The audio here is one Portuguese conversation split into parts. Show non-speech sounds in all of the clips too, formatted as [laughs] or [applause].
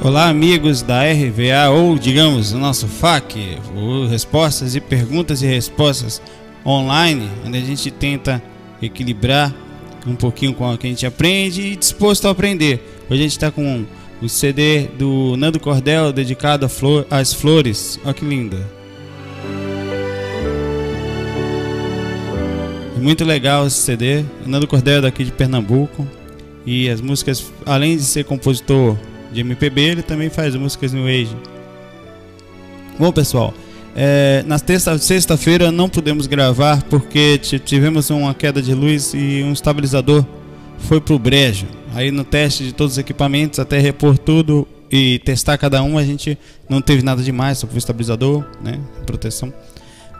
Olá, amigos da RVA ou, digamos, o nosso FAQ, o Respostas e Perguntas e Respostas Online, onde a gente tenta equilibrar um pouquinho com o que a gente aprende e disposto a aprender. Hoje a gente está com o CD do Nando Cordel dedicado flor, às flores. Olha que linda! É muito legal esse CD. O Nando Cordel é daqui de Pernambuco. E as músicas, além de ser compositor de MPB, ele também faz músicas New Age. Bom, pessoal, é, na sexta-feira não pudemos gravar porque tivemos uma queda de luz e um estabilizador foi pro brejo. Aí no teste de todos os equipamentos, até repor tudo e testar cada um, a gente não teve nada demais, só foi estabilizador, né, proteção.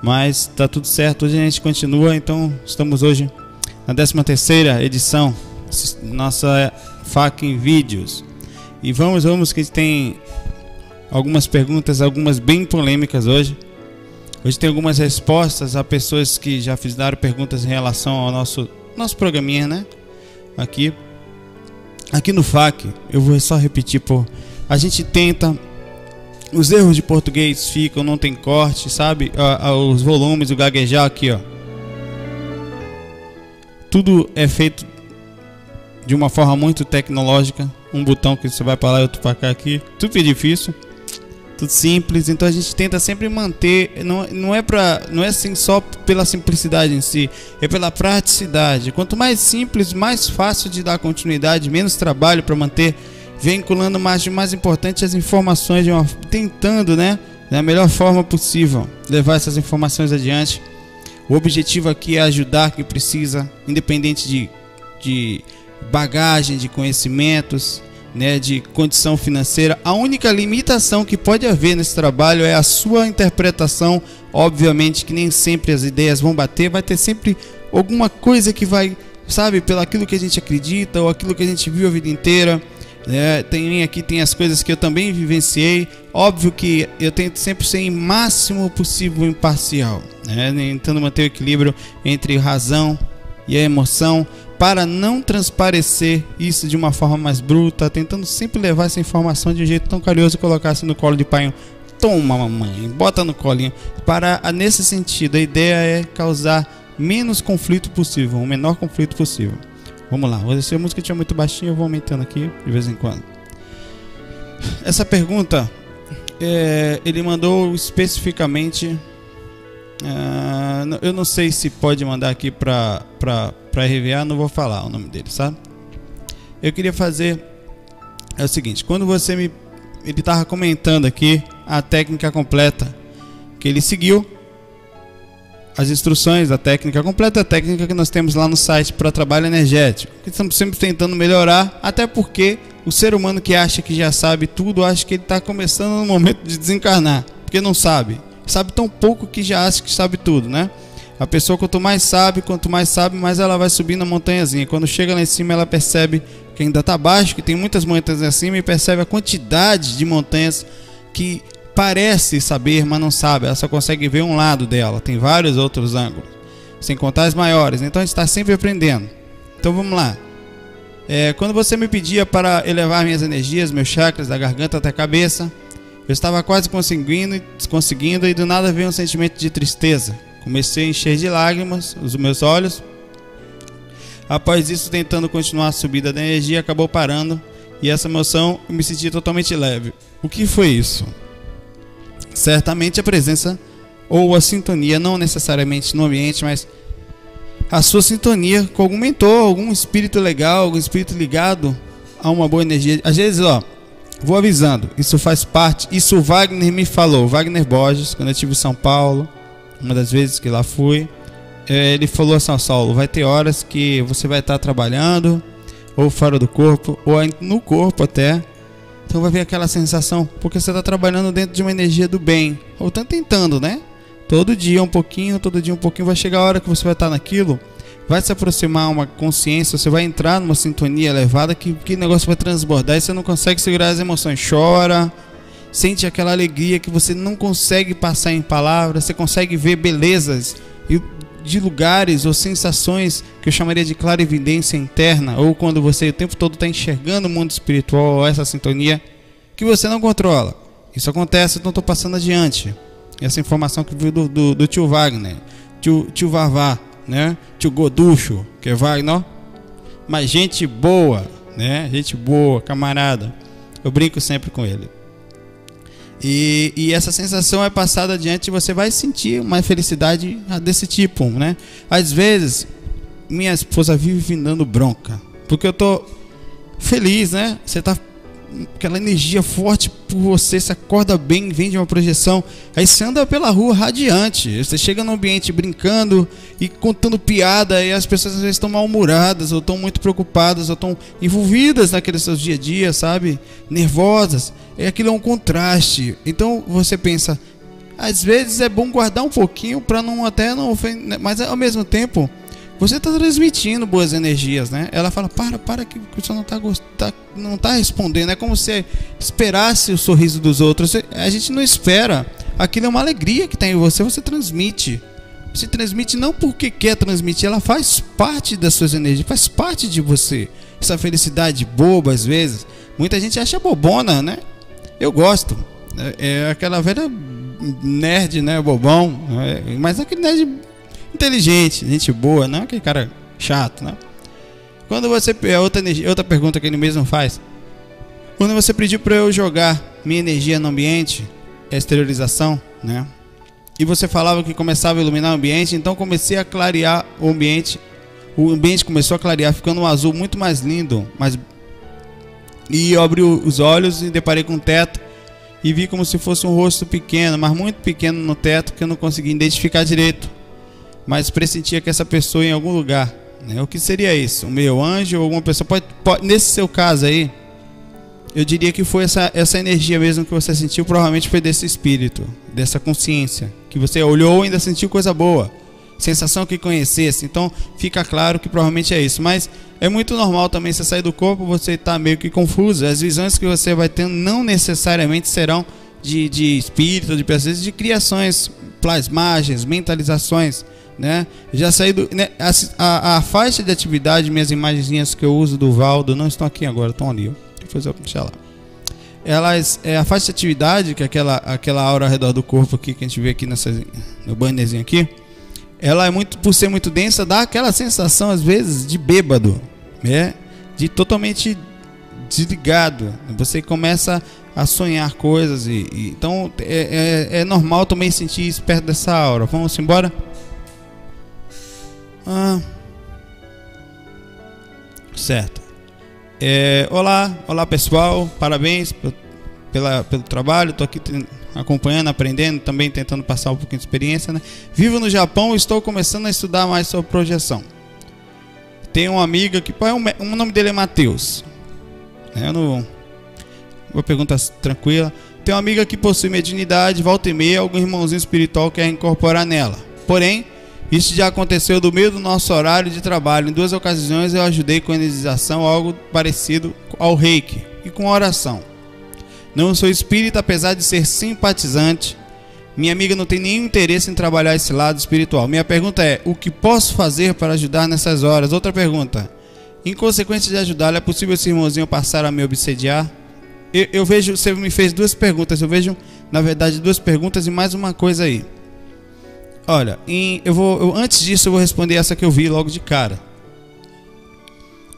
Mas tá tudo certo, hoje a gente continua, então estamos hoje na 13 terceira edição, nossa faca em vídeos. E vamos, vamos, que tem algumas perguntas, algumas bem polêmicas hoje. Hoje tem algumas respostas a pessoas que já fizeram perguntas em relação ao nosso, nosso programinha, né? Aqui. Aqui no FAQ, eu vou só repetir, pô. A gente tenta. Os erros de português ficam, não tem corte, sabe? os volumes, o gaguejar aqui, ó. Tudo é feito de uma forma muito tecnológica um botão que você vai para lá e outro para cá aqui. Tudo é difícil. Tudo simples, então a gente tenta sempre manter, não, não é para, não é assim só pela simplicidade em si, é pela praticidade. Quanto mais simples, mais fácil de dar continuidade, menos trabalho para manter vinculando mais mais importante as informações uma, tentando, né, da melhor forma possível levar essas informações adiante. O objetivo aqui é ajudar quem precisa, independente de, de bagagem de conhecimentos, né, de condição financeira. A única limitação que pode haver nesse trabalho é a sua interpretação. Obviamente que nem sempre as ideias vão bater, vai ter sempre alguma coisa que vai, sabe, pelo aquilo que a gente acredita ou aquilo que a gente viu a vida inteira. É, tem aqui tem as coisas que eu também vivenciei. Óbvio que eu tento sempre ser o máximo possível imparcial, né? tentando manter o equilíbrio entre razão e a emoção, para não transparecer isso de uma forma mais bruta, tentando sempre levar essa informação de um jeito tão carinhoso e colocar assim no colo de pai. Toma, mamãe, bota no colinho. Para nesse sentido, a ideia é causar menos conflito possível, o menor conflito possível. Vamos lá, se a música tinha muito baixinha, eu vou aumentando aqui de vez em quando. Essa pergunta é, ele mandou especificamente Uh, eu não sei se pode mandar aqui para para RVA, não vou falar o nome dele, sabe? Eu queria fazer é o seguinte, quando você me ele estava comentando aqui a técnica completa que ele seguiu, as instruções da técnica completa, a técnica que nós temos lá no site para trabalho energético, que estamos sempre tentando melhorar, até porque o ser humano que acha que já sabe tudo, acha que ele está começando no momento de desencarnar, porque não sabe sabe tão pouco que já acha que sabe tudo, né? A pessoa quanto mais sabe, quanto mais sabe, mais ela vai subir na montanhazinha. Quando chega lá em cima, ela percebe que ainda está abaixo, que tem muitas montanhas acima e percebe a quantidade de montanhas que parece saber, mas não sabe. Ela só consegue ver um lado dela. Tem vários outros ângulos, sem contar as maiores. Então a gente está sempre aprendendo. Então vamos lá. É, quando você me pedia para elevar minhas energias, meus chakras, da garganta até a cabeça, eu estava quase conseguindo, conseguindo e do nada veio um sentimento de tristeza. Comecei a encher de lágrimas os meus olhos. Após isso, tentando continuar a subida da energia, acabou parando e essa emoção eu me senti totalmente leve. O que foi isso? Certamente a presença ou a sintonia, não necessariamente no ambiente, mas a sua sintonia com algum mentor, algum espírito legal, algum espírito ligado a uma boa energia. Às vezes, ó, Vou avisando, isso faz parte. Isso o Wagner me falou, Wagner Borges, quando eu estive em São Paulo, uma das vezes que lá fui, é, ele falou assim: Saulo, vai ter horas que você vai estar trabalhando, ou fora do corpo, ou no corpo até. Então vai vir aquela sensação, porque você está trabalhando dentro de uma energia do bem, ou está tentando, né? Todo dia um pouquinho, todo dia um pouquinho, vai chegar a hora que você vai estar naquilo vai se aproximar uma consciência, você vai entrar numa sintonia elevada que que negócio vai transbordar e você não consegue segurar as emoções, chora, sente aquela alegria que você não consegue passar em palavras, você consegue ver belezas de lugares ou sensações que eu chamaria de clarividência interna, ou quando você o tempo todo está enxergando o mundo espiritual ou essa sintonia, que você não controla. Isso acontece, então estou passando adiante. Essa informação que veio do, do, do tio Wagner, tio, tio Vavá, né? Tio Goducho, que é Wagner, mas gente boa, né? Gente boa, camarada. Eu brinco sempre com ele. E, e, essa sensação é passada adiante você vai sentir uma felicidade desse tipo, né? Às vezes, minha esposa vive me dando bronca, porque eu tô feliz, né? Você tá aquela energia forte você, se acorda bem, vem de uma projeção. Aí você anda pela rua radiante. Você chega no ambiente brincando e contando piada, e as pessoas às vezes estão mal-humoradas, ou estão muito preocupadas, ou estão envolvidas naqueles seus dia a dia, sabe? Nervosas. E aquilo é um contraste. Então você pensa, às vezes é bom guardar um pouquinho para não até não mas ao mesmo tempo você está transmitindo boas energias, né? Ela fala, para, para que você não está tá, não tá respondendo. É como se esperasse o sorriso dos outros. A gente não espera. Aquilo é uma alegria que tem em você, você transmite. Você transmite não porque quer transmitir, ela faz parte das suas energias, faz parte de você. Essa felicidade boba às vezes. Muita gente acha bobona, né? Eu gosto. É, é aquela velha nerd, né? Bobão. É, mas aquele nerd inteligente, gente boa, não aquele cara chato, né? Quando você. É outra, outra pergunta que ele mesmo faz. Quando você pediu para eu jogar minha energia no ambiente, exteriorização, né? E você falava que começava a iluminar o ambiente, então comecei a clarear o ambiente. O ambiente começou a clarear, ficando um azul muito mais lindo, mais e abri os olhos e deparei com o teto e vi como se fosse um rosto pequeno, mas muito pequeno no teto que eu não conseguia identificar direito mas pressentia que essa pessoa em algum lugar. Né? O que seria isso? Um meio anjo ou alguma pessoa? Pode, pode, nesse seu caso aí, eu diria que foi essa, essa energia mesmo que você sentiu, provavelmente foi desse espírito, dessa consciência, que você olhou e ainda sentiu coisa boa, sensação que conhecesse. Então fica claro que provavelmente é isso. Mas é muito normal também você sair do corpo, você está meio que confuso. As visões que você vai tendo não necessariamente serão de, de espírito, de pessoas, de criações, plasmagens, mentalizações né? Já saí do. Né? A, a, a, faixa de atividade, minhas imagenzinhas que eu uso do Valdo, não estão aqui agora, estão ali. Depois eu deixar lá. Elas, é a faixa de atividade, que é aquela, aquela aura ao redor do corpo aqui que a gente vê aqui nessa, no bannerzinho aqui, ela é muito, por ser muito densa, dá aquela sensação às vezes de bêbado, né? De totalmente desligado. Você começa a sonhar coisas e, e então é, é, é normal também sentir isso perto dessa aura. Vamos embora? Ah. Certo. É, olá, olá pessoal, parabéns pela, pelo trabalho. Estou aqui acompanhando, aprendendo, também tentando passar um pouquinho de experiência. Né? Vivo no Japão e estou começando a estudar mais sobre projeção. Tenho uma amiga que. É o nome dele é Matheus. É, no, uma pergunta tranquila. Tem uma amiga que possui mediunidade, volta e meia, algum irmãozinho espiritual quer incorporar nela. Porém, isso já aconteceu do meio do nosso horário de trabalho. Em duas ocasiões eu ajudei com energização, algo parecido ao reiki e com oração. Não sou espírita, apesar de ser simpatizante. Minha amiga não tem nenhum interesse em trabalhar esse lado espiritual. Minha pergunta é: o que posso fazer para ajudar nessas horas? Outra pergunta: em consequência de ajudá-la, é possível esse irmãozinho passar a me obsediar? Eu, eu vejo, você me fez duas perguntas. Eu vejo, na verdade, duas perguntas e mais uma coisa aí. Olha, em, eu vou, eu, antes disso eu vou responder essa que eu vi logo de cara.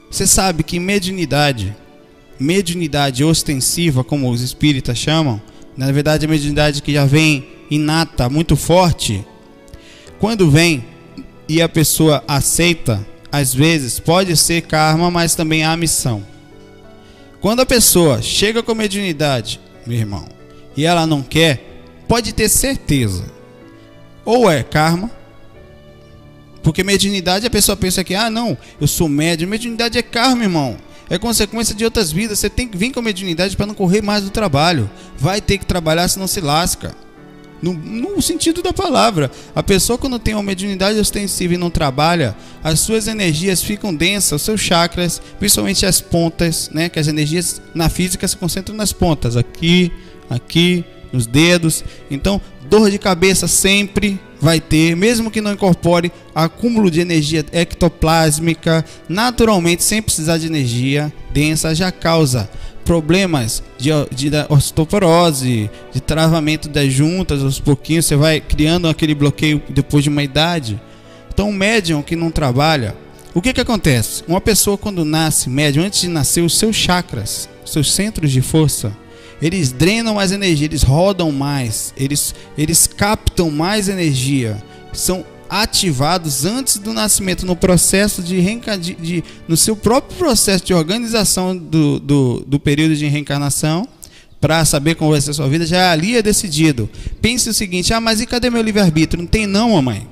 Você sabe que mediunidade, mediunidade ostensiva, como os espíritas chamam, na verdade a mediunidade que já vem inata, muito forte, quando vem e a pessoa aceita, às vezes pode ser karma, mas também há missão. Quando a pessoa chega com mediunidade, meu irmão, e ela não quer, pode ter certeza ou é karma, porque mediunidade a pessoa pensa que, ah, não, eu sou médium. Mediunidade é karma, irmão. É consequência de outras vidas. Você tem que vir com a mediunidade para não correr mais do trabalho. Vai ter que trabalhar, senão se lasca. No, no, sentido da palavra. A pessoa, quando tem uma mediunidade ostensiva e não trabalha, as suas energias ficam densas, os seus chakras, principalmente as pontas, né? Que as energias na física se concentram nas pontas, aqui, aqui, nos dedos. Então, dor de cabeça sempre vai ter, mesmo que não incorpore acúmulo de energia ectoplásmica, naturalmente, sem precisar de energia densa, já causa problemas de, de, osteoporose, de travamento das juntas, aos pouquinhos você vai criando aquele bloqueio depois de uma idade. Então, o médium que não trabalha, o que que acontece? Uma pessoa quando nasce médium, antes de nascer, os seus chakras, seus centros de força, eles drenam mais energia, eles rodam mais, eles, eles captam mais energia, são ativados antes do nascimento no processo de, de, de no seu próprio processo de organização do, do, do período de reencarnação para saber como vai ser a sua vida já ali é decidido. Pense o seguinte ah mas e cadê meu livre arbítrio não tem não mamãe.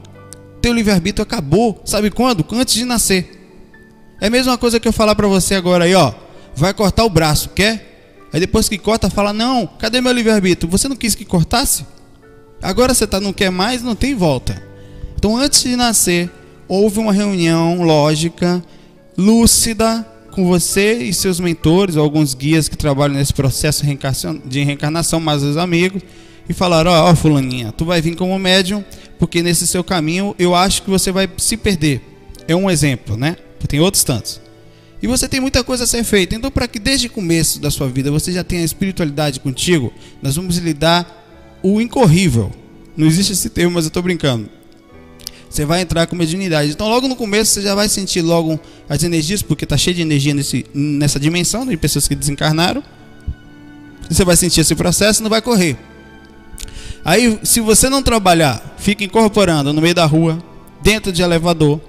Teu livre arbítrio acabou. Sabe quando? Antes de nascer. É a mesma coisa que eu falar para você agora aí ó. Vai cortar o braço quer aí depois que corta fala não cadê meu livre arbítrio você não quis que cortasse agora você tá não quer mais não tem volta então, antes de nascer, houve uma reunião lógica, lúcida, com você e seus mentores, ou alguns guias que trabalham nesse processo de reencarnação, mais os amigos, e falaram: Ó, oh, Fulaninha, tu vai vir como médium, porque nesse seu caminho eu acho que você vai se perder. É um exemplo, né? Tem outros tantos. E você tem muita coisa a ser feita. Então, para que desde o começo da sua vida você já tenha a espiritualidade contigo, nós vamos lhe dar o incorrível. Não existe esse termo, mas eu estou brincando você vai entrar com mediunidade. Então, logo no começo, você já vai sentir logo as energias, porque está cheio de energia nesse, nessa dimensão de pessoas que desencarnaram. Você vai sentir esse processo e não vai correr. Aí, se você não trabalhar, fica incorporando no meio da rua, dentro de elevador,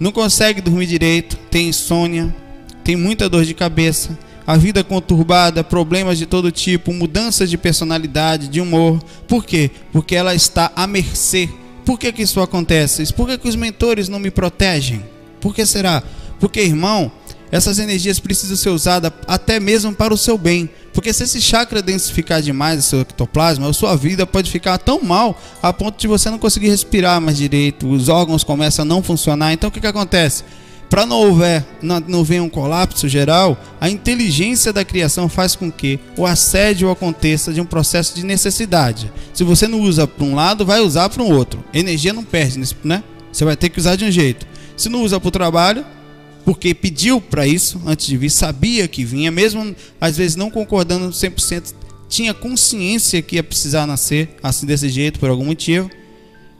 não consegue dormir direito, tem insônia, tem muita dor de cabeça, a vida conturbada, problemas de todo tipo, mudanças de personalidade, de humor. Por quê? Porque ela está à mercê por que, que isso acontece? Por que, que os mentores não me protegem? Por que será? Porque, irmão, essas energias precisam ser usadas até mesmo para o seu bem. Porque se esse chakra densificar demais o seu ectoplasma, a sua vida pode ficar tão mal a ponto de você não conseguir respirar mais direito, os órgãos começam a não funcionar. Então o que, que acontece? Para não houver, não, venha um colapso geral, a inteligência da criação faz com que o assédio aconteça de um processo de necessidade. Se você não usa para um lado, vai usar para um outro. Energia não perde, né? Você vai ter que usar de um jeito. Se não usa para o trabalho, porque pediu para isso antes de vir, sabia que vinha, mesmo às vezes não concordando 100%, tinha consciência que ia precisar nascer assim desse jeito por algum motivo,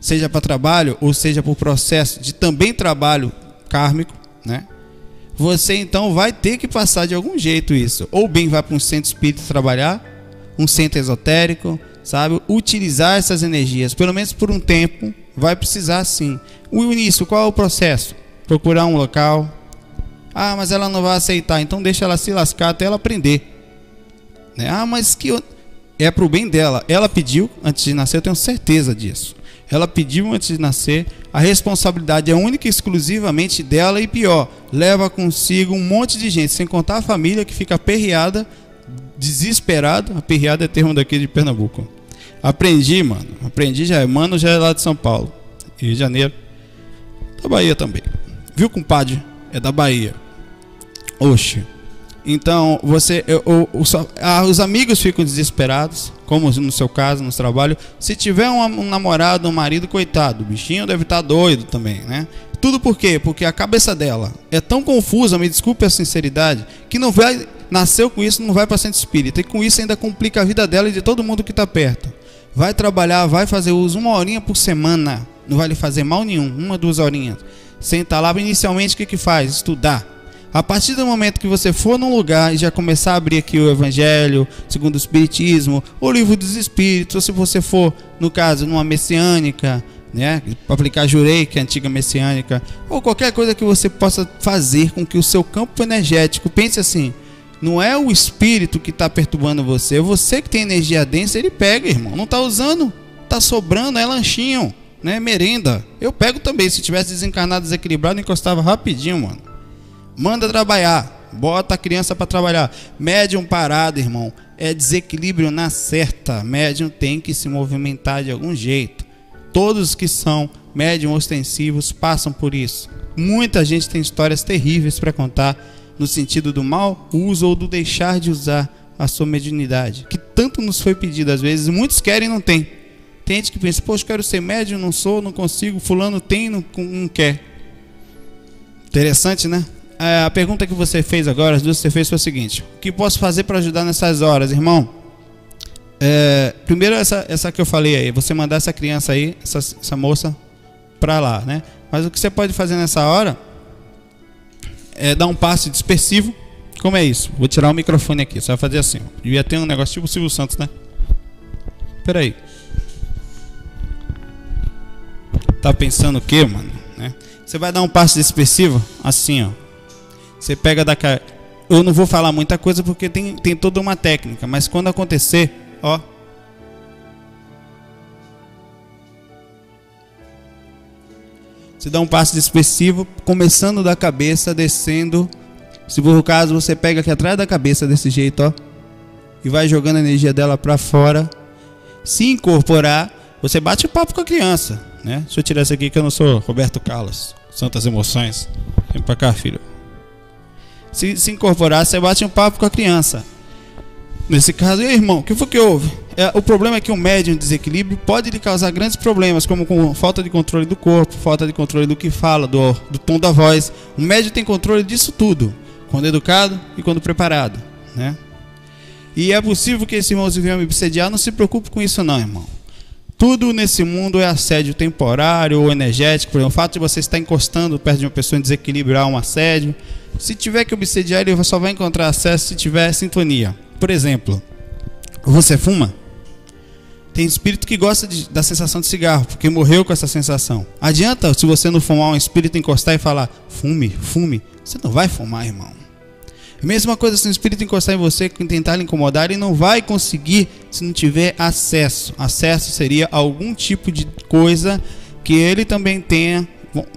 seja para trabalho ou seja por processo de também trabalho kármico, né? Você então vai ter que passar de algum jeito isso. Ou bem vai para um centro espírita trabalhar, um centro esotérico, sabe? Utilizar essas energias, pelo menos por um tempo, vai precisar sim. O início, qual é o processo? Procurar um local. Ah, mas ela não vai aceitar, então deixa ela se lascar até ela aprender. Né? Ah, mas que é pro bem dela. Ela pediu antes de nascer, eu tenho certeza disso. Ela pediu antes de nascer, a responsabilidade é única e exclusivamente dela e pior, leva consigo um monte de gente, sem contar a família que fica aperreada, desesperada. Aperreada é termo daqui de Pernambuco. Aprendi, mano. Aprendi já. Mano já é lá de São Paulo. Rio de Janeiro. Da Bahia também. Viu, compadre? É da Bahia. Oxe. Então, você, o, o, ah, os amigos ficam desesperados, como no seu caso, no trabalho. Se tiver um, um namorado, um marido, coitado, o bichinho deve estar tá doido também, né? Tudo por quê? Porque a cabeça dela é tão confusa, me desculpe a sinceridade, que não vai, nasceu com isso, não vai para centro espírita. E com isso ainda complica a vida dela e de todo mundo que está perto. Vai trabalhar, vai fazer uso uma horinha por semana, não vai lhe fazer mal nenhum, uma, duas horinhas. Senta lá, inicialmente o que, que faz? Estudar a partir do momento que você for num lugar e já começar a abrir aqui o Evangelho, segundo o Espiritismo, o Livro dos Espíritos, ou se você for, no caso, numa messiânica, né, aplicar jurei, que é antiga messiânica, ou qualquer coisa que você possa fazer com que o seu campo energético, pense assim, não é o espírito que está perturbando você, é você que tem energia densa, ele pega, irmão, não está usando, está sobrando, é lanchinho, né, merenda. Eu pego também, se tivesse desencarnado, desequilibrado, encostava rapidinho, mano. Manda trabalhar. Bota a criança para trabalhar. Médium parado, irmão, é desequilíbrio na certa. Médium tem que se movimentar de algum jeito. Todos que são médium ostensivos passam por isso. Muita gente tem histórias terríveis para contar no sentido do mau uso ou do deixar de usar a sua mediunidade, que tanto nos foi pedido às vezes, muitos querem e não tem. Tem gente que pensa, poxa, quero ser médium, não sou, não consigo, fulano tem, não, não quer. Interessante, né? é, a pergunta que você fez agora, as duas que você fez foi o seguinte: o que posso fazer para ajudar nessas horas, irmão? É, primeiro essa, essa que eu falei aí, você mandar essa criança aí, essa, essa moça, para lá, né? Mas o que você pode fazer nessa hora é dar um passe dispersivo. Como é isso? Vou tirar o microfone aqui. Vai fazer assim. Devia ter um negócio tipo o Silvio Santos, né? Peraí. Tá pensando o quê, mano? Né? Você vai dar um passe dispersivo assim, ó. Você pega da cara. Eu não vou falar muita coisa porque tem, tem toda uma técnica, mas quando acontecer, ó. Você dá um passo dispersivo, começando da cabeça, descendo. Se for o caso, você pega aqui atrás da cabeça desse jeito, ó. E vai jogando a energia dela para fora. Se incorporar, você bate o papo com a criança, né? Deixa eu tirar isso aqui que eu não sou Roberto Carlos. Santas emoções. Vem pra cá, filho se, se incorporar, você bate um papo com a criança. Nesse caso, e irmão, o que foi que houve? É, o problema é que um médium desequilíbrio pode lhe causar grandes problemas, como com falta de controle do corpo, falta de controle do que fala, do, do tom da voz. O médium tem controle disso tudo, quando educado e quando preparado, né? E é possível que esse irmão se venha me obsediar, não se preocupe com isso não, irmão. Tudo nesse mundo é assédio temporário ou energético. Por exemplo, o fato de você estar encostando perto de uma pessoa em desequilíbrio é um assédio. Se tiver que obsediar, ele só vai encontrar acesso se tiver sintonia. Por exemplo, você fuma? Tem espírito que gosta de, da sensação de cigarro, porque morreu com essa sensação. Adianta se você não fumar um espírito encostar e falar, fume, fume. Você não vai fumar, irmão. Mesma coisa se um espírito encostar em você tentar lhe incomodar, ele não vai conseguir se não tiver acesso. Acesso seria algum tipo de coisa que ele também tenha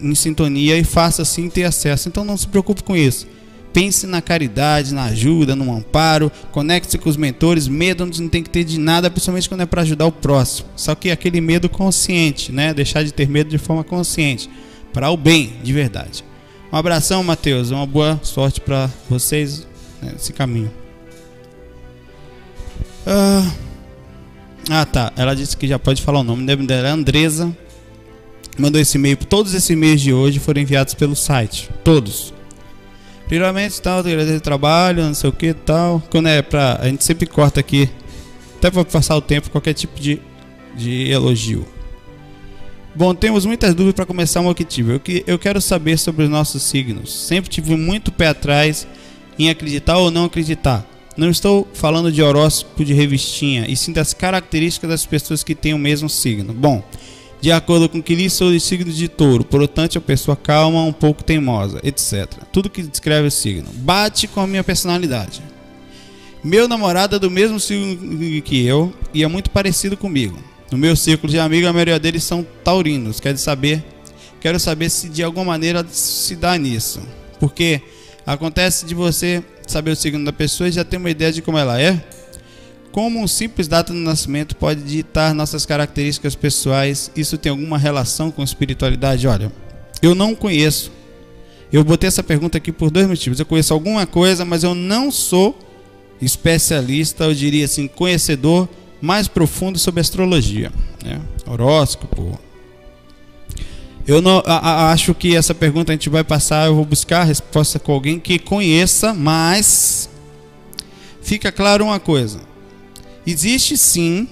em sintonia e faça assim ter acesso. Então não se preocupe com isso. Pense na caridade, na ajuda, no amparo, conecte-se com os mentores. Medo não tem que ter de nada, principalmente quando é para ajudar o próximo. Só que aquele medo consciente, né? Deixar de ter medo de forma consciente, para o bem, de verdade. Um abração, Mateus. Uma boa sorte para vocês nesse caminho. Ah, ah, tá. Ela disse que já pode falar o nome. O dela é Andresa mandou esse e-mail. Todos esses e-mails de hoje foram enviados pelo site. Todos. Primeiramente, tal, de trabalho, não sei o que tal. Quando é pra. A gente sempre corta aqui. Até para passar o tempo, qualquer tipo de, de elogio. Bom, temos muitas dúvidas para começar o motivo. Eu, que, eu quero saber sobre os nossos signos. Sempre tive muito pé atrás em acreditar ou não acreditar. Não estou falando de horóscopo de revistinha, e sim das características das pessoas que têm o mesmo signo. Bom, de acordo com que li sou de signo de touro, portanto, é uma pessoa calma, um pouco teimosa, etc. Tudo que descreve o signo bate com a minha personalidade. Meu namorado é do mesmo signo que eu e é muito parecido comigo. No meu círculo de amigos, a maioria deles são taurinos. Quero saber, quero saber se de alguma maneira se dá nisso. Porque acontece de você saber o signo da pessoa e já ter uma ideia de como ela é como um simples data de nascimento pode ditar nossas características pessoais? Isso tem alguma relação com espiritualidade? Olha, eu não conheço. Eu botei essa pergunta aqui por dois motivos. Eu conheço alguma coisa, mas eu não sou especialista, eu diria assim, conhecedor mais profundo sobre astrologia, né? horóscopo. Eu não a, a, acho que essa pergunta a gente vai passar, eu vou buscar a resposta com alguém que conheça, mas fica claro uma coisa Existe sim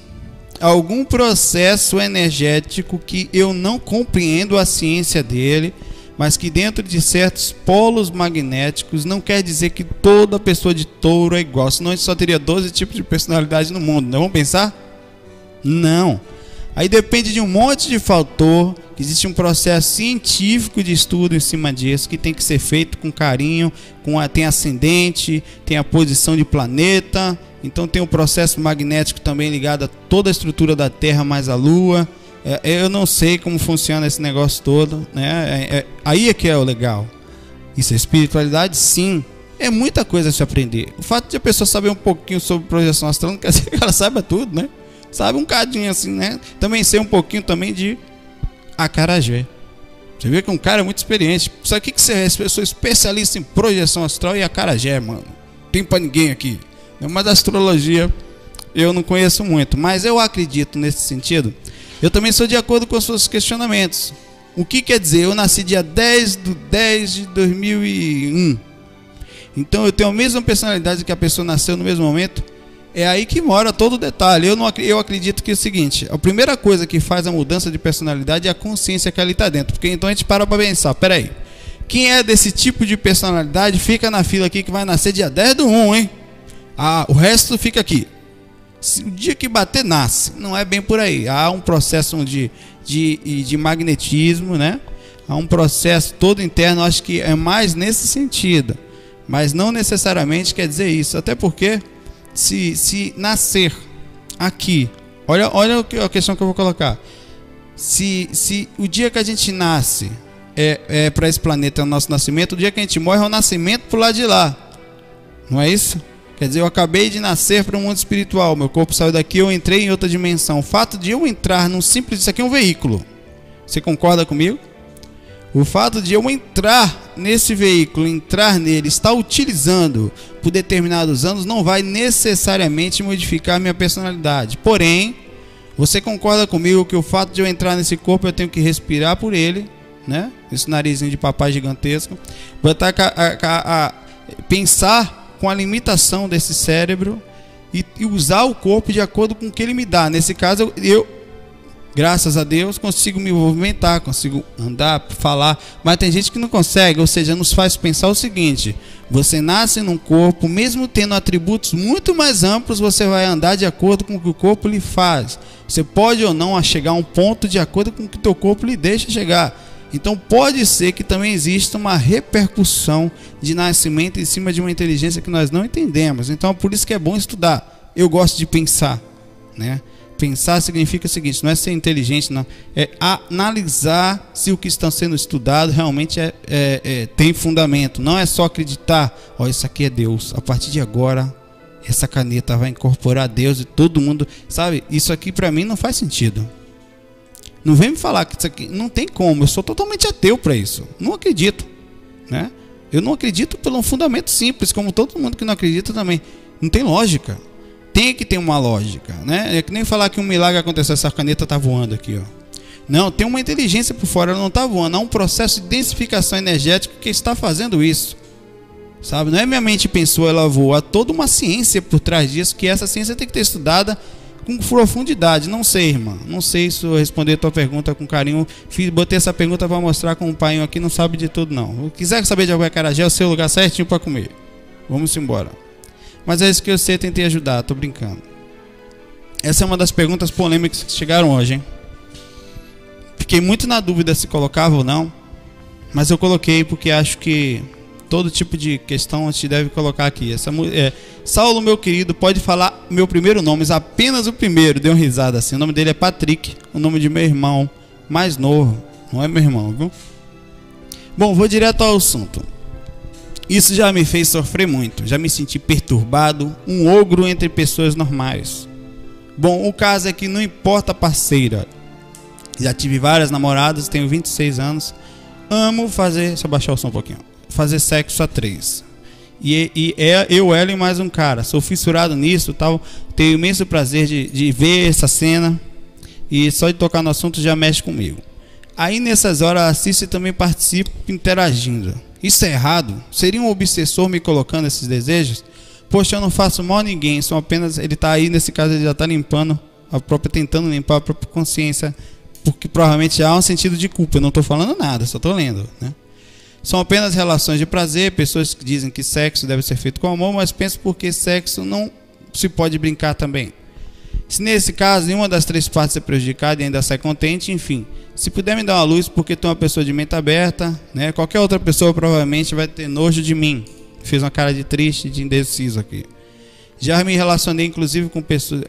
algum processo energético que eu não compreendo a ciência dele, mas que dentro de certos polos magnéticos não quer dizer que toda pessoa de touro é igual, senão a gente só teria 12 tipos de personalidade no mundo, não vamos pensar? Não. Aí depende de um monte de fator, existe um processo científico de estudo em cima disso que tem que ser feito com carinho, com a, tem ascendente, tem a posição de planeta, então tem um processo magnético também ligado a toda a estrutura da Terra mais a Lua. É, eu não sei como funciona esse negócio todo, né? É, é, aí é que é o legal. Isso é espiritualidade, sim. É muita coisa a se aprender. O fato de a pessoa saber um pouquinho sobre projeção astral [laughs] não quer dizer que ela saiba tudo, né? Sabe um cadinho assim, né? Também sei um pouquinho também de acarajé. Você vê que um cara é muito experiente. Sabe o que, que você é? Eu sou especialista em projeção astral e acarajé, mano. Tem pra ninguém aqui. Mas astrologia eu não conheço muito, mas eu acredito nesse sentido. Eu também sou de acordo com os seus questionamentos. O que quer dizer? Eu nasci dia 10 de 10 de 2001. Então eu tenho a mesma personalidade que a pessoa nasceu no mesmo momento. É aí que mora todo o detalhe. Eu, não, eu acredito que é o seguinte: a primeira coisa que faz a mudança de personalidade é a consciência que ali está dentro. Porque então a gente para para pensar: peraí, quem é desse tipo de personalidade fica na fila aqui que vai nascer dia 10 do 1, hein? Ah, o resto fica aqui. Se o dia que bater, nasce. Não é bem por aí. Há um processo de, de, de magnetismo, né? Há um processo todo interno, acho que é mais nesse sentido. Mas não necessariamente quer dizer isso. Até porque se, se nascer aqui, olha, olha a questão que eu vou colocar. Se, se o dia que a gente nasce é, é para esse planeta é o nosso nascimento, o dia que a gente morre é o nascimento pro lado de lá. Não é isso? Quer dizer, eu acabei de nascer para o mundo espiritual, meu corpo saiu daqui, eu entrei em outra dimensão. O fato de eu entrar num simples. Isso aqui é um veículo. Você concorda comigo? O fato de eu entrar nesse veículo, entrar nele, estar utilizando por determinados anos, não vai necessariamente modificar minha personalidade. Porém, você concorda comigo que o fato de eu entrar nesse corpo, eu tenho que respirar por ele, né? Esse narizinho de papai gigantesco. Botar a, a, a pensar com a limitação desse cérebro e, e, usar o corpo de acordo com o que ele me dá. Nesse caso, eu, eu graças a Deus, consigo me movimentar, consigo andar, falar, mas tem gente que não consegue, ou seja, nos faz pensar o seguinte: você nasce num corpo, mesmo tendo atributos muito mais amplos, você vai andar de acordo com o que o corpo lhe faz. Você pode ou não chegar a um ponto de acordo com o que o teu corpo lhe deixa chegar. Então pode ser que também exista uma repercussão de nascimento em cima de uma inteligência que nós não entendemos. Então por isso que é bom estudar. Eu gosto de pensar, né? Pensar significa o seguinte: não é ser inteligente, não. É analisar se o que está sendo estudado realmente é, é, é, tem fundamento. Não é só acreditar, ó, oh, isso aqui é Deus. A partir de agora, essa caneta vai incorporar Deus e todo mundo. Sabe, isso aqui para mim não faz sentido. Não vem me falar que isso aqui não tem como. Eu sou totalmente ateu para isso. Não acredito, né? Eu não acredito pelo fundamento simples, como todo mundo que não acredita também. Não tem lógica tem que ter uma lógica, né? É que nem falar que um milagre aconteceu, essa caneta tá voando aqui, ó. Não, tem uma inteligência por fora, ela não está voando, há um processo de densificação energética que está fazendo isso. Sabe? Não é minha mente pensou, ela voa, há toda uma ciência por trás disso, que essa ciência tem que ter estudada com profundidade. Não sei, irmã. Não sei se eu responder a tua pergunta com carinho. Fiz, botei essa pergunta para mostrar com o pai aqui, não sabe de tudo, não. Se quiser saber de alguma carajé, é o seu lugar certinho para comer. Vamos embora. Mas é isso que eu sei, tentei ajudar, tô brincando. Essa é uma das perguntas polêmicas que chegaram hoje, hein? Fiquei muito na dúvida se colocava ou não, mas eu coloquei porque acho que todo tipo de questão a gente deve colocar aqui. Essa, é, Saulo, meu querido, pode falar meu primeiro nome, apenas o primeiro. Deu risada assim. O nome dele é Patrick, o nome de meu irmão mais novo. Não é meu irmão, viu? Bom, vou direto ao assunto. Isso já me fez sofrer muito, já me senti perturbado, um ogro entre pessoas normais. Bom, o caso é que não importa a parceira. Já tive várias namoradas, tenho 26 anos. Amo fazer. Deixa eu baixar o som um pouquinho. Fazer sexo a três. E, e é eu, ela e mais um cara. Sou fissurado nisso tal. Tenho imenso prazer de, de ver essa cena. E só de tocar no assunto já mexe comigo. Aí nessas horas assisto e também participo interagindo. Isso é errado? Seria um obsessor me colocando esses desejos? Poxa, eu não faço mal a ninguém, são apenas. Ele está aí, nesse caso, ele já está limpando a própria, tentando limpar a própria consciência, porque provavelmente há um sentido de culpa. Eu não estou falando nada, só estou lendo. Né? São apenas relações de prazer, pessoas que dizem que sexo deve ser feito com amor, mas penso porque sexo não se pode brincar também. Se nesse caso nenhuma das três partes é prejudicada e ainda sai contente, enfim, se puder me dar uma luz, porque tu uma pessoa de mente aberta, né? Qualquer outra pessoa provavelmente vai ter nojo de mim. Fiz uma cara de triste, de indeciso aqui. Já me relacionei inclusive com pessoas,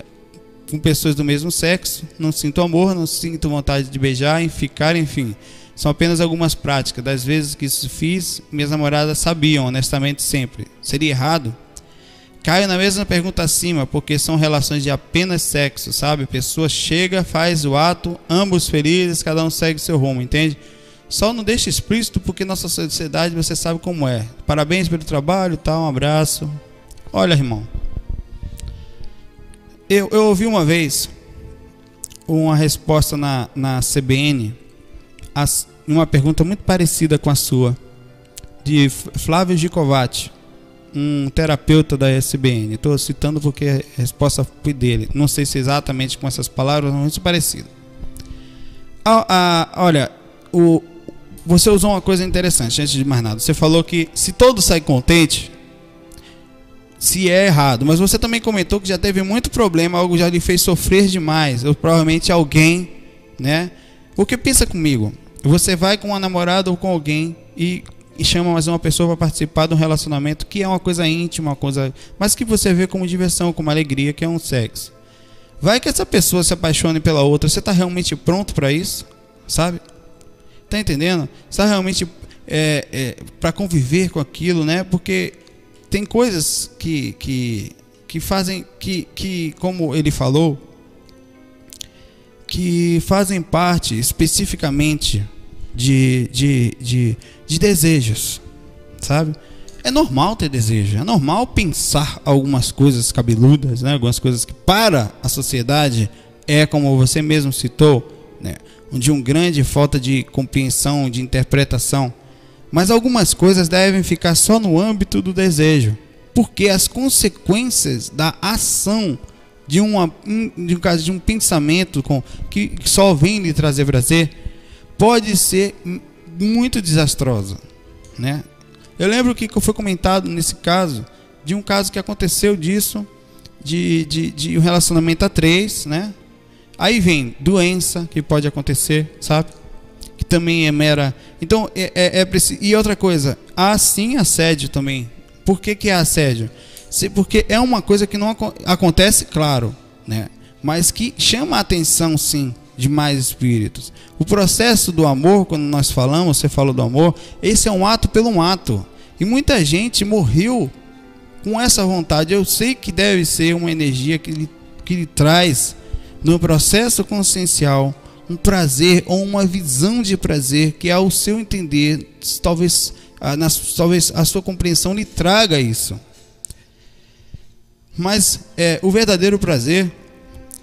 com pessoas do mesmo sexo. Não sinto amor, não sinto vontade de beijar, em ficar, enfim. São apenas algumas práticas. Das vezes que isso fiz, minhas namoradas sabiam, honestamente, sempre. Seria errado? Caio na mesma pergunta acima, porque são relações de apenas sexo, sabe? Pessoa chega, faz o ato, ambos felizes, cada um segue seu rumo, entende? Só não deixa explícito porque nossa sociedade você sabe como é. Parabéns pelo trabalho, tá? Um abraço. Olha, irmão. Eu, eu ouvi uma vez uma resposta na, na CBN. Uma pergunta muito parecida com a sua, de Flávio Gicovati, um terapeuta da SBN. Estou citando porque a resposta foi dele. Não sei se exatamente com essas palavras, mas muito parecido. Ah, ah, olha, o, você usou uma coisa interessante antes de mais nada. Você falou que se todo sai contente, se é errado. Mas você também comentou que já teve muito problema, algo já lhe fez sofrer demais. Ou provavelmente alguém, né? Porque pensa comigo, você vai com uma namorada ou com alguém e, e chama mais uma pessoa para participar de um relacionamento que é uma coisa íntima, uma coisa, mas que você vê como diversão, como alegria, que é um sexo. Vai que essa pessoa se apaixone pela outra, você está realmente pronto para isso, sabe? Tá entendendo? Está realmente é, é, para conviver com aquilo, né? Porque tem coisas que, que, que fazem, que, que, como ele falou, que fazem parte especificamente de, de, de, de desejos, sabe? É normal ter desejo, é normal pensar algumas coisas cabeludas, né? algumas coisas que para a sociedade é como você mesmo citou, né? de uma grande falta de compreensão, de interpretação. Mas algumas coisas devem ficar só no âmbito do desejo, porque as consequências da ação de, uma, de, um, caso, de um pensamento com, que só vem lhe trazer prazer pode ser muito desastrosa, né? Eu lembro que foi comentado nesse caso de um caso que aconteceu disso de, de, de um relacionamento a três, né? Aí vem doença que pode acontecer, sabe? Que também é mera. Então, é, é, é preciso. E outra coisa, há sim assédio também. Por que, que é assédio? Porque é uma coisa que não acontece, claro, né? Mas que chama a atenção, sim, de mais espíritos. O processo do amor, quando nós falamos, você falou do amor, esse é um ato pelo um ato. E muita gente morreu com essa vontade. Eu sei que deve ser uma energia que lhe, que lhe traz no processo consciencial um prazer ou uma visão de prazer que ao seu entender talvez a, na, talvez a sua compreensão lhe traga isso mas é, o verdadeiro prazer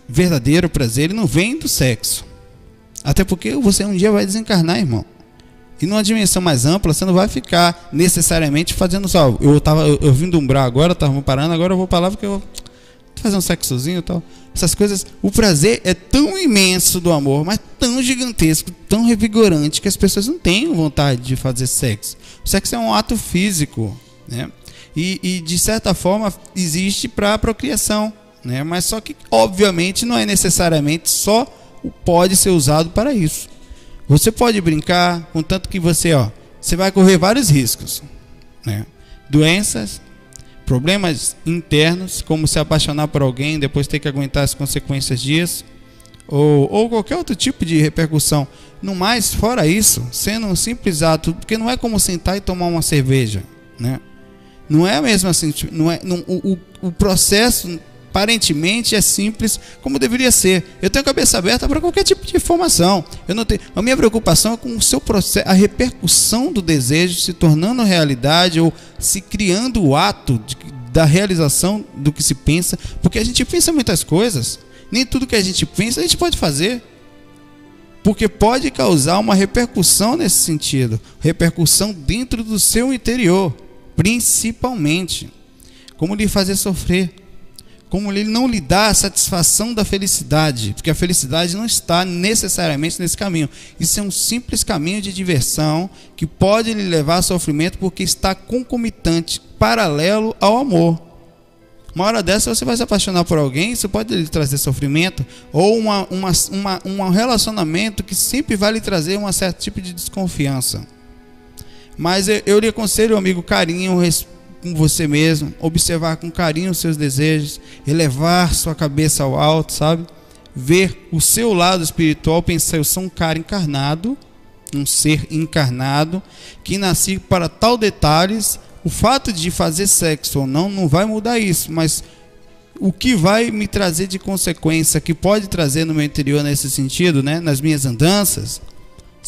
verdadeiro prazer ele não vem do sexo até porque você um dia vai desencarnar irmão e numa dimensão mais ampla você não vai ficar necessariamente fazendo só eu estava eu, eu vim agora estava parando agora eu vou para lá porque eu fazer um sexozinho e tal. Essas coisas, o prazer é tão imenso do amor, mas tão gigantesco, tão revigorante que as pessoas não têm vontade de fazer sexo. O sexo é um ato físico, né? E, e de certa forma existe para a procriação, né? Mas só que obviamente não é necessariamente só pode ser usado para isso. Você pode brincar, contanto que você, ó, você vai correr vários riscos, né? Doenças, problemas internos, como se apaixonar por alguém, depois ter que aguentar as consequências disso, ou, ou qualquer outro tipo de repercussão. No mais, fora isso, sendo um simples ato, porque não é como sentar e tomar uma cerveja, né? Não é mesmo assim, não é, não, o, o processo aparentemente é simples como deveria ser. Eu tenho a cabeça aberta para qualquer tipo de informação. Eu não tenho, a minha preocupação é com o seu processo, a repercussão do desejo se tornando realidade ou se criando o ato de, da realização do que se pensa, porque a gente pensa muitas coisas. Nem tudo que a gente pensa a gente pode fazer. Porque pode causar uma repercussão nesse sentido, repercussão dentro do seu interior, principalmente. Como lhe fazer sofrer, como ele não lhe dá a satisfação da felicidade, porque a felicidade não está necessariamente nesse caminho. Isso é um simples caminho de diversão que pode lhe levar a sofrimento porque está concomitante, paralelo ao amor. Uma hora dessa você vai se apaixonar por alguém, isso pode lhe trazer sofrimento, ou uma, uma, uma, um relacionamento que sempre vai lhe trazer um certo tipo de desconfiança. Mas eu, eu lhe aconselho, amigo, carinho, com você mesmo, observar com carinho os seus desejos, elevar sua cabeça ao alto, sabe? Ver o seu lado espiritual, pensar, eu sou um cara encarnado, um ser encarnado, que nasci para tal detalhes. O fato de fazer sexo ou não, não vai mudar isso, mas o que vai me trazer de consequência, que pode trazer no meu interior nesse sentido, né? nas minhas andanças,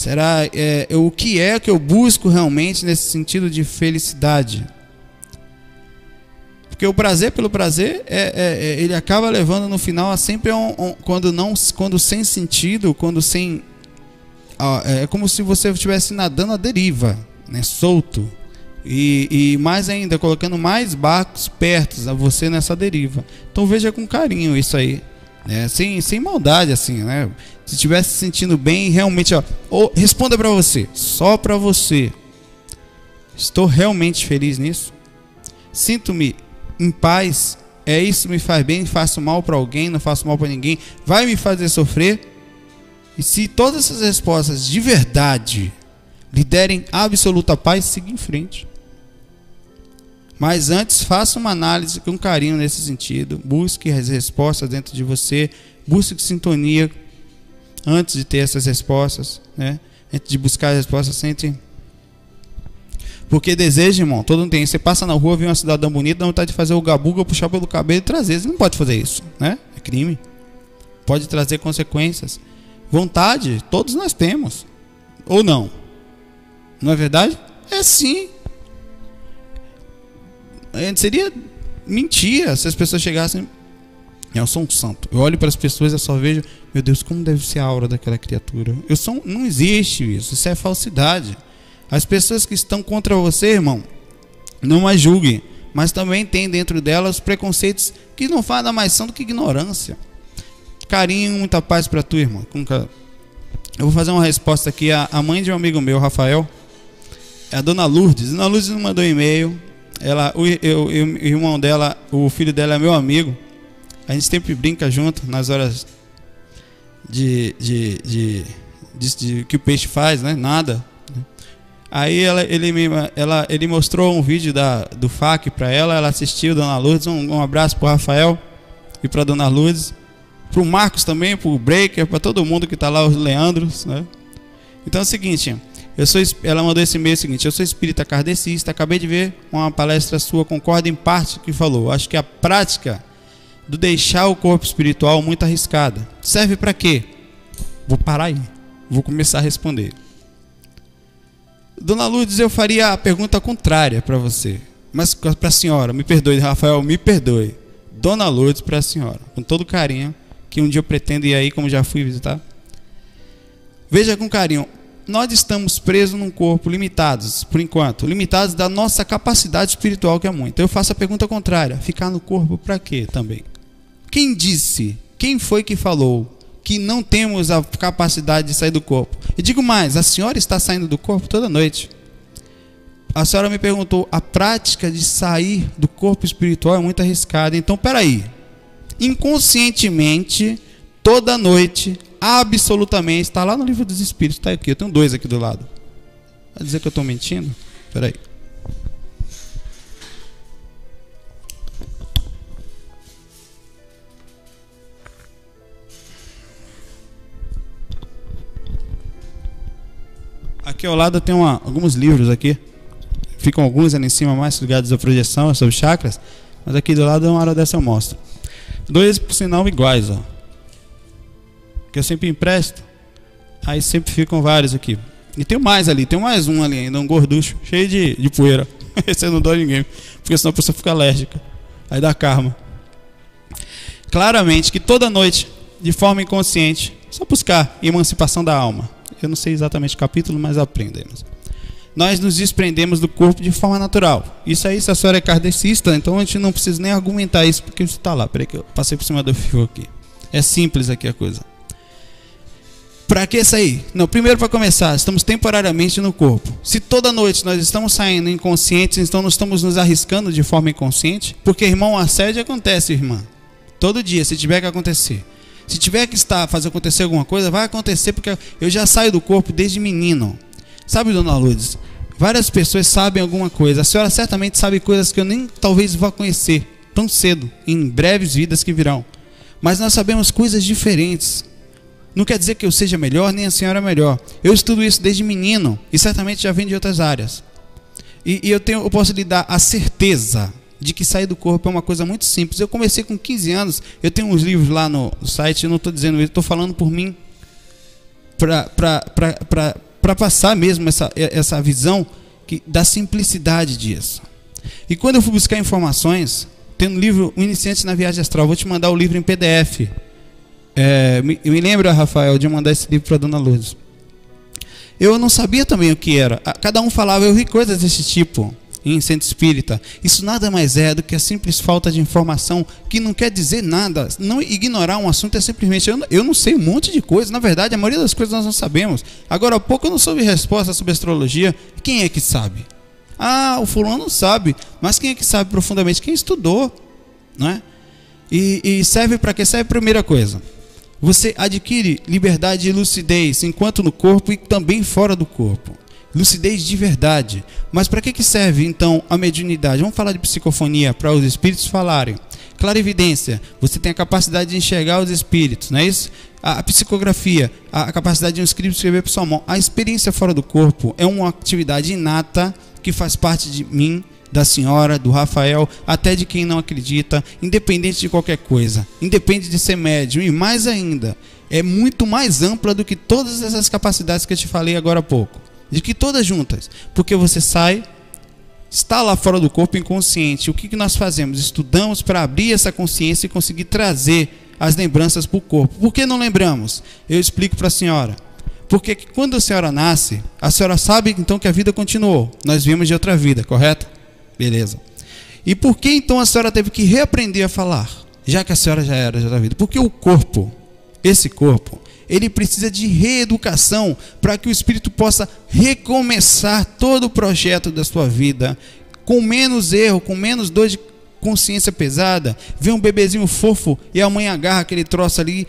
será é, o que é que eu busco realmente nesse sentido de felicidade. Porque o prazer pelo prazer, é, é, é, ele acaba levando no final a sempre um, um, quando não, quando sem sentido, quando sem é como se você estivesse nadando à deriva, né, solto. E, e, mais ainda, colocando mais barcos perto a você nessa deriva. Então veja com carinho isso aí. Né? Sem, sem maldade, assim, né? Se estiver se sentindo bem, realmente, ó, ou, responda para você, só para você. Estou realmente feliz nisso? Sinto-me em paz? É isso me faz bem? Faço mal para alguém? Não faço mal para ninguém? Vai me fazer sofrer? E se todas essas respostas de verdade lhe derem absoluta paz, siga em frente. Mas antes, faça uma análise com carinho nesse sentido. Busque as respostas dentro de você. Busque sintonia antes de ter essas respostas. Né? Antes de buscar as respostas, sente. Porque desejo, irmão, todo mundo tem. Você passa na rua, vê uma cidadã bonita, dá vontade de fazer o gabuga, puxar pelo cabelo e trazer. Você não pode fazer isso, né? É crime. Pode trazer consequências. Vontade, todos nós temos. Ou não? Não é verdade? É sim. Seria mentira se as pessoas chegassem. Eu sou um santo. Eu olho para as pessoas e só vejo, meu Deus, como deve ser a aura daquela criatura. Eu sou, não existe isso. Isso é falsidade. As pessoas que estão contra você, irmão, não as julguem, mas também tem dentro delas preconceitos que não nada mais são do que ignorância. Carinho, muita paz para tu, irmão. Eu vou fazer uma resposta aqui. A mãe de um amigo meu, Rafael, é a dona Lourdes. A dona Lourdes me mandou um e-mail ela, o, eu, o irmão dela, o filho dela é meu amigo. A gente sempre brinca junto nas horas de, de, de, de, de que o peixe faz, né? Nada. Aí ela, ele, me, ela, ele mostrou um vídeo da, do FAC para ela, ela assistiu, Dona Lourdes. Um, um abraço para Rafael e para Dona Lourdes. Para o Marcos também, para o Breaker, para todo mundo que está lá, os Leandros. Né? Então é o seguinte, eu sou, ela mandou esse e-mail seguinte: Eu sou espírita kardecista, acabei de ver uma palestra sua, concordo em parte que falou. Acho que a prática do deixar o corpo espiritual muito arriscada. Serve para quê? Vou parar aí. Vou começar a responder. Dona Lourdes, eu faria a pergunta contrária para você. Mas para a senhora, me perdoe, Rafael, me perdoe. Dona Lourdes para a senhora, com todo carinho, que um dia eu pretendo ir aí, como já fui visitar. Veja com carinho, nós estamos presos num corpo, limitados, por enquanto, limitados da nossa capacidade espiritual, que é muito. Eu faço a pergunta contrária: ficar no corpo para quê também? Quem disse? Quem foi que falou que não temos a capacidade de sair do corpo? E digo mais: a senhora está saindo do corpo toda noite. A senhora me perguntou: a prática de sair do corpo espiritual é muito arriscada. Então, peraí. Inconscientemente, toda noite, absolutamente, está lá no livro dos Espíritos, está aqui, eu tenho dois aqui do lado. Vai dizer que eu estou mentindo? Espera aí. Aqui ao lado tem uma, alguns livros aqui. Ficam alguns ali em cima mais ligados à projeção, sobre chakras. Mas aqui do lado, uma hora dessa eu mostro. Dois, por sinal, iguais. Ó que eu sempre empresto. Aí sempre ficam vários aqui. E tem mais ali, tem mais um ali ainda, um gorducho, cheio de, de poeira. [laughs] Esse eu não dou a ninguém, porque senão a pessoa fica alérgica. Aí dá karma. Claramente que toda noite, de forma inconsciente, só buscar emancipação da alma. Eu não sei exatamente o capítulo, mas aprendemos. Nós nos desprendemos do corpo de forma natural. Isso aí, se a senhora é kardecista, então a gente não precisa nem argumentar isso, porque isso está lá. Peraí que eu passei por cima do [laughs] fio aqui. É simples aqui a coisa. Para que sair? Não, primeiro para começar, estamos temporariamente no corpo. Se toda noite nós estamos saindo inconscientes, então nós estamos nos arriscando de forma inconsciente, porque irmão, assédio acontece, irmã. Todo dia, se tiver que acontecer. Se tiver que estar fazer acontecer alguma coisa, vai acontecer porque eu já saio do corpo desde menino. Sabe, dona Lourdes? Várias pessoas sabem alguma coisa. A senhora certamente sabe coisas que eu nem talvez vá conhecer tão cedo, em breves vidas que virão. Mas nós sabemos coisas diferentes. Não quer dizer que eu seja melhor, nem a senhora é melhor. Eu estudo isso desde menino e certamente já vem de outras áreas. E, e eu, tenho, eu posso lhe dar a certeza de que sair do corpo é uma coisa muito simples. Eu comecei com 15 anos, eu tenho uns livros lá no site, eu não estou dizendo isso, estou falando por mim, para passar mesmo essa, essa visão que, da simplicidade disso. E quando eu fui buscar informações, tem um livro, O Iniciante na Viagem Astral, vou te mandar o livro em PDF. É, me, me lembro, Rafael, de mandar esse livro para Dona Lourdes. eu não sabia também o que era. Cada um falava, eu vi coisas desse tipo em centro espírita. Isso nada mais é do que a simples falta de informação, que não quer dizer nada. Não ignorar um assunto é simplesmente eu, eu não sei um monte de coisas. Na verdade, a maioria das coisas nós não sabemos. Agora há pouco eu não soube resposta sobre astrologia. Quem é que sabe? Ah, o fulano sabe, mas quem é que sabe profundamente? Quem estudou, não é? E, e serve para quê? Serve primeira coisa. Você adquire liberdade e lucidez enquanto no corpo e também fora do corpo lucidez de verdade. Mas para que, que serve então a mediunidade? Vamos falar de psicofonia para os espíritos falarem. Clarividência, você tem a capacidade de enxergar os espíritos, não é isso? A, psicografia, a, a, capacidade de um escrito escrever por sua mão. A experiência fora do corpo é uma atividade inata que faz parte de mim, da senhora, do Rafael, até de quem não acredita, independente de qualquer coisa, independe de ser médium e mais ainda, é muito mais ampla do que todas essas capacidades que eu te falei agora há pouco de que todas juntas, porque você sai, está lá fora do corpo inconsciente. O que, que nós fazemos? Estudamos para abrir essa consciência e conseguir trazer as lembranças para o corpo. Por que não lembramos? Eu explico para a senhora. Porque quando a senhora nasce, a senhora sabe então que a vida continuou. Nós vimos de outra vida, correto? Beleza. E por que então a senhora teve que reaprender a falar? Já que a senhora já era de outra vida. Porque o corpo, esse corpo, ele precisa de reeducação para que o espírito possa recomeçar todo o projeto da sua vida com menos erro, com menos dor de consciência pesada. Vê um bebezinho fofo e a mãe agarra aquele troço ali,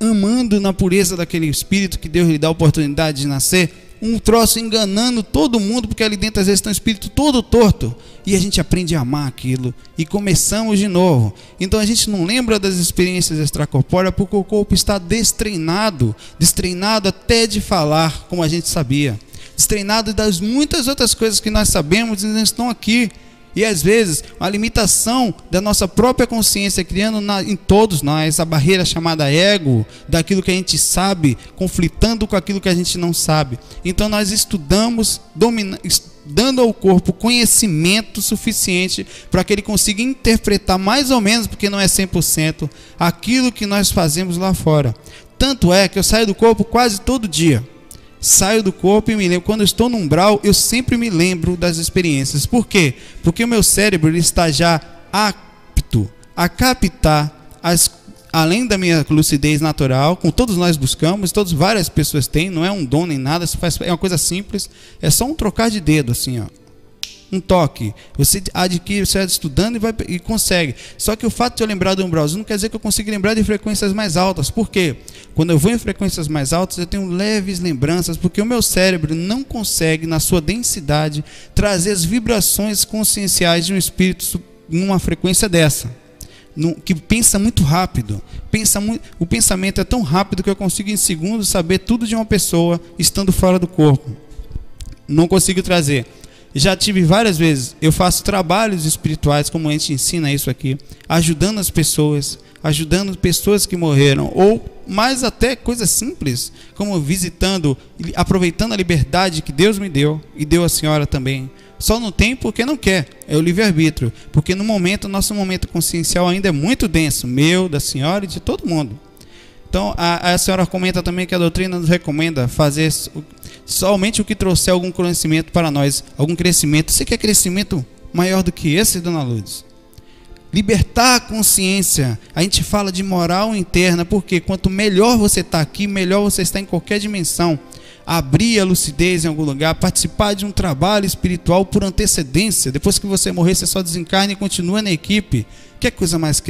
amando na pureza daquele espírito que Deus lhe dá a oportunidade de nascer um troço enganando todo mundo, porque ali dentro às vezes está um espírito todo torto. E a gente aprende a amar aquilo e começamos de novo. Então a gente não lembra das experiências extracorpóreas porque o corpo está destreinado destreinado até de falar, como a gente sabia, destreinado das muitas outras coisas que nós sabemos e não estão aqui. E às vezes a limitação da nossa própria consciência, criando na, em todos nós a barreira chamada ego, daquilo que a gente sabe, conflitando com aquilo que a gente não sabe. Então nós estudamos, domina, dando ao corpo conhecimento suficiente para que ele consiga interpretar mais ou menos, porque não é 100%, aquilo que nós fazemos lá fora. Tanto é que eu saio do corpo quase todo dia saio do corpo e me lembro. Quando estou no umbral, eu sempre me lembro das experiências. Por quê? Porque o meu cérebro ele está já apto a captar as além da minha lucidez natural, como todos nós buscamos, todas várias pessoas têm, não é um dom nem nada, é uma coisa simples, é só um trocar de dedo assim, ó um toque. Você adquire, você vai estudando e, vai, e consegue. Só que o fato de eu lembrar do umbral não quer dizer que eu consiga lembrar de frequências mais altas. Por quê? Quando eu vou em frequências mais altas, eu tenho leves lembranças, porque o meu cérebro não consegue, na sua densidade, trazer as vibrações conscienciais de um espírito numa frequência dessa. que pensa muito rápido. Pensa o pensamento é tão rápido que eu consigo em segundos saber tudo de uma pessoa estando fora do corpo. Não consigo trazer já tive várias vezes, eu faço trabalhos espirituais, como a gente ensina isso aqui, ajudando as pessoas, ajudando pessoas que morreram, ou mais até coisas simples, como visitando, aproveitando a liberdade que Deus me deu e deu a senhora também. Só não tem porque não quer, é o livre-arbítrio, porque no momento, nosso momento consciencial ainda é muito denso, meu, da senhora e de todo mundo. Então, a, a senhora comenta também que a doutrina nos recomenda fazer somente o que trouxer algum conhecimento para nós, algum crescimento. Você quer crescimento maior do que esse, dona Lourdes? Libertar a consciência. A gente fala de moral interna, porque quanto melhor você está aqui, melhor você está em qualquer dimensão. Abrir a lucidez em algum lugar, participar de um trabalho espiritual por antecedência. Depois que você morrer, você só desencarna e continua na equipe. Quer coisa mais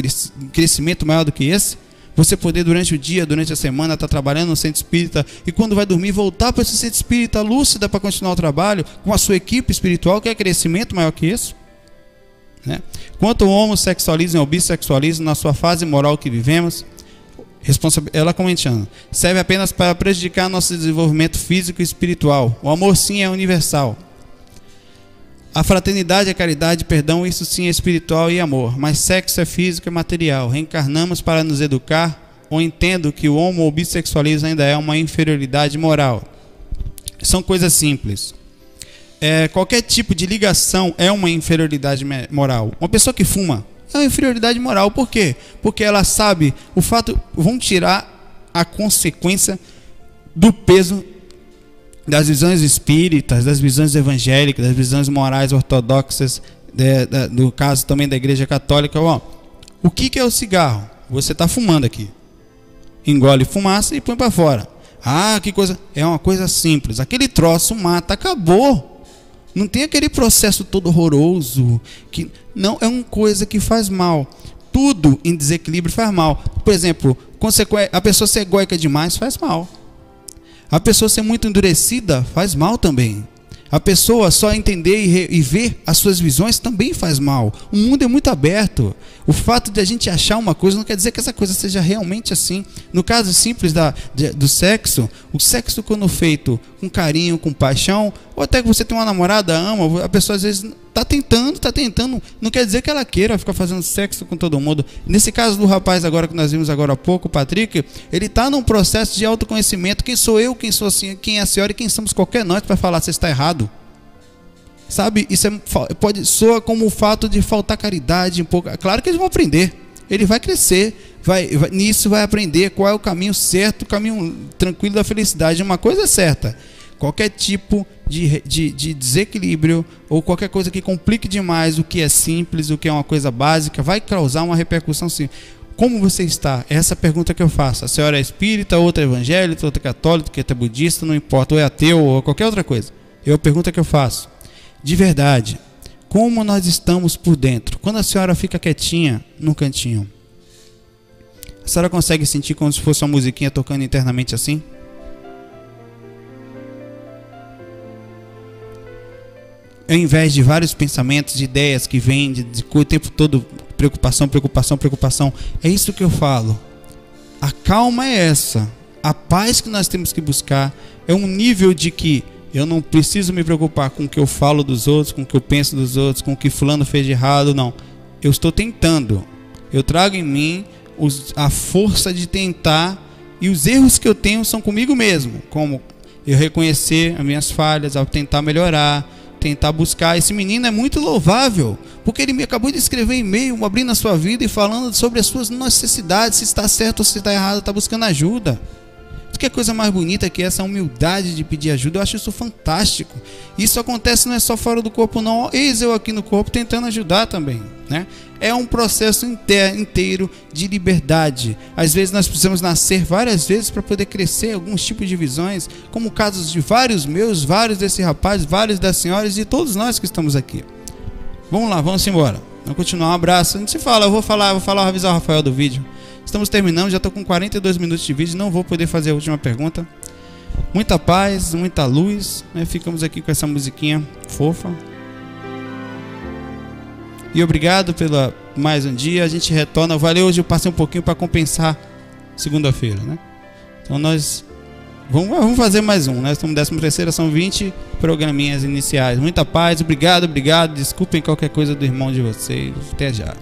crescimento maior do que esse? Você poder durante o dia, durante a semana, estar tá trabalhando no centro espírita e quando vai dormir, voltar para esse centro espírita lúcida para continuar o trabalho com a sua equipe espiritual, que é crescimento maior que isso. Né? Quanto ao homossexualismo e ao bissexualismo, na sua fase moral que vivemos, ela comentando, serve apenas para prejudicar nosso desenvolvimento físico e espiritual. O amor sim é universal. A fraternidade, a caridade, perdão, isso sim é espiritual e amor, mas sexo é físico e material. Reencarnamos para nos educar ou entendo que o homo ou bissexualismo ainda é uma inferioridade moral. São coisas simples. É, qualquer tipo de ligação é uma inferioridade moral. Uma pessoa que fuma é uma inferioridade moral. Por quê? Porque ela sabe o fato, vão tirar a consequência do peso das visões espíritas, das visões evangélicas, das visões morais ortodoxas, de, de, no caso também da Igreja Católica. Ó, o que, que é o cigarro? Você está fumando aqui. Engole fumaça e põe para fora. Ah, que coisa. É uma coisa simples. Aquele troço mata, acabou. Não tem aquele processo todo horroroso. que Não, é uma coisa que faz mal. Tudo em desequilíbrio faz mal. Por exemplo, a pessoa ser egóica demais faz mal. A pessoa ser muito endurecida faz mal também. A pessoa só entender e, e, ver as suas visões também faz mal. O mundo é muito aberto. O fato de a gente achar uma coisa não quer dizer que essa coisa seja realmente assim. No caso simples da, de, do sexo, o sexo quando feito com carinho, com paixão, ou até que você tem uma namorada, ama, a pessoa às vezes está tentando, está tentando. Não quer dizer que ela queira ficar fazendo sexo com todo mundo. Nesse caso do rapaz agora que nós vimos agora há pouco, o Patrick, ele está num processo de autoconhecimento. Quem sou eu, quem sou assim, quem é a senhora e quem somos qualquer nós para falar se está errado. Sabe, isso é, pode soa como o fato de faltar caridade um pouco. Claro que eles vão aprender. Ele vai crescer, vai, vai nisso vai aprender qual é o caminho certo, o caminho tranquilo da felicidade. Uma coisa é certa, qualquer tipo de, de, de, desequilíbrio ou qualquer coisa que complique demais o que é simples, o que é uma coisa básica, vai causar uma repercussão sim. Como você está? É essa pergunta que eu faço. A senhora é espírita, outra é evangélica, outra é católica, outra é budista, não importa, ou é ateu ou qualquer outra coisa. É a pergunta que eu faço. De verdade, como nós estamos por dentro? Quando a senhora fica quietinha no cantinho, a senhora consegue sentir como se fosse uma musiquinha tocando internamente assim? Ao invés de vários pensamentos, de ideias que vêm de, de, o tempo todo preocupação, preocupação, preocupação. É isso que eu falo. A calma é essa. A paz que nós temos que buscar é um nível de que eu não preciso me preocupar com o que eu falo dos outros, com o que eu penso dos outros, com o que fulano fez de errado, não. Eu estou tentando. Eu trago em mim os, a força de tentar e os erros que eu tenho são comigo mesmo, como eu reconhecer as minhas falhas, ao tentar melhorar, tentar buscar. Esse menino é muito louvável, porque ele me acabou de escrever e-mail abrindo a sua vida e falando sobre as suas necessidades, se está certo ou se está errado, está buscando ajuda. Que coisa mais bonita que essa humildade de pedir ajuda, eu acho isso fantástico. Isso acontece não é só fora do corpo, não. Eis eu aqui no corpo tentando ajudar também, né? é um processo inteiro de liberdade. Às vezes nós precisamos nascer várias vezes para poder crescer alguns tipos de visões, como casos de vários meus, vários desse rapaz, vários das senhoras e todos nós que estamos aqui. Vamos lá, vamos embora. Vamos continuar. Um abraço. A gente se fala, eu vou falar, eu vou falar, avisar o Rafael do vídeo. Estamos terminando, já estou com 42 minutos de vídeo, não vou poder fazer a última pergunta. Muita paz, muita luz. Né? Ficamos aqui com essa musiquinha fofa. E obrigado pela mais um dia. A gente retorna. Valeu, hoje eu passei um pouquinho para compensar segunda-feira, né? Então nós vamos, vamos fazer mais um, né? Estamos 13 terceira, são 20 programinhas iniciais. Muita paz, obrigado, obrigado. Desculpem qualquer coisa do irmão de vocês. Até já.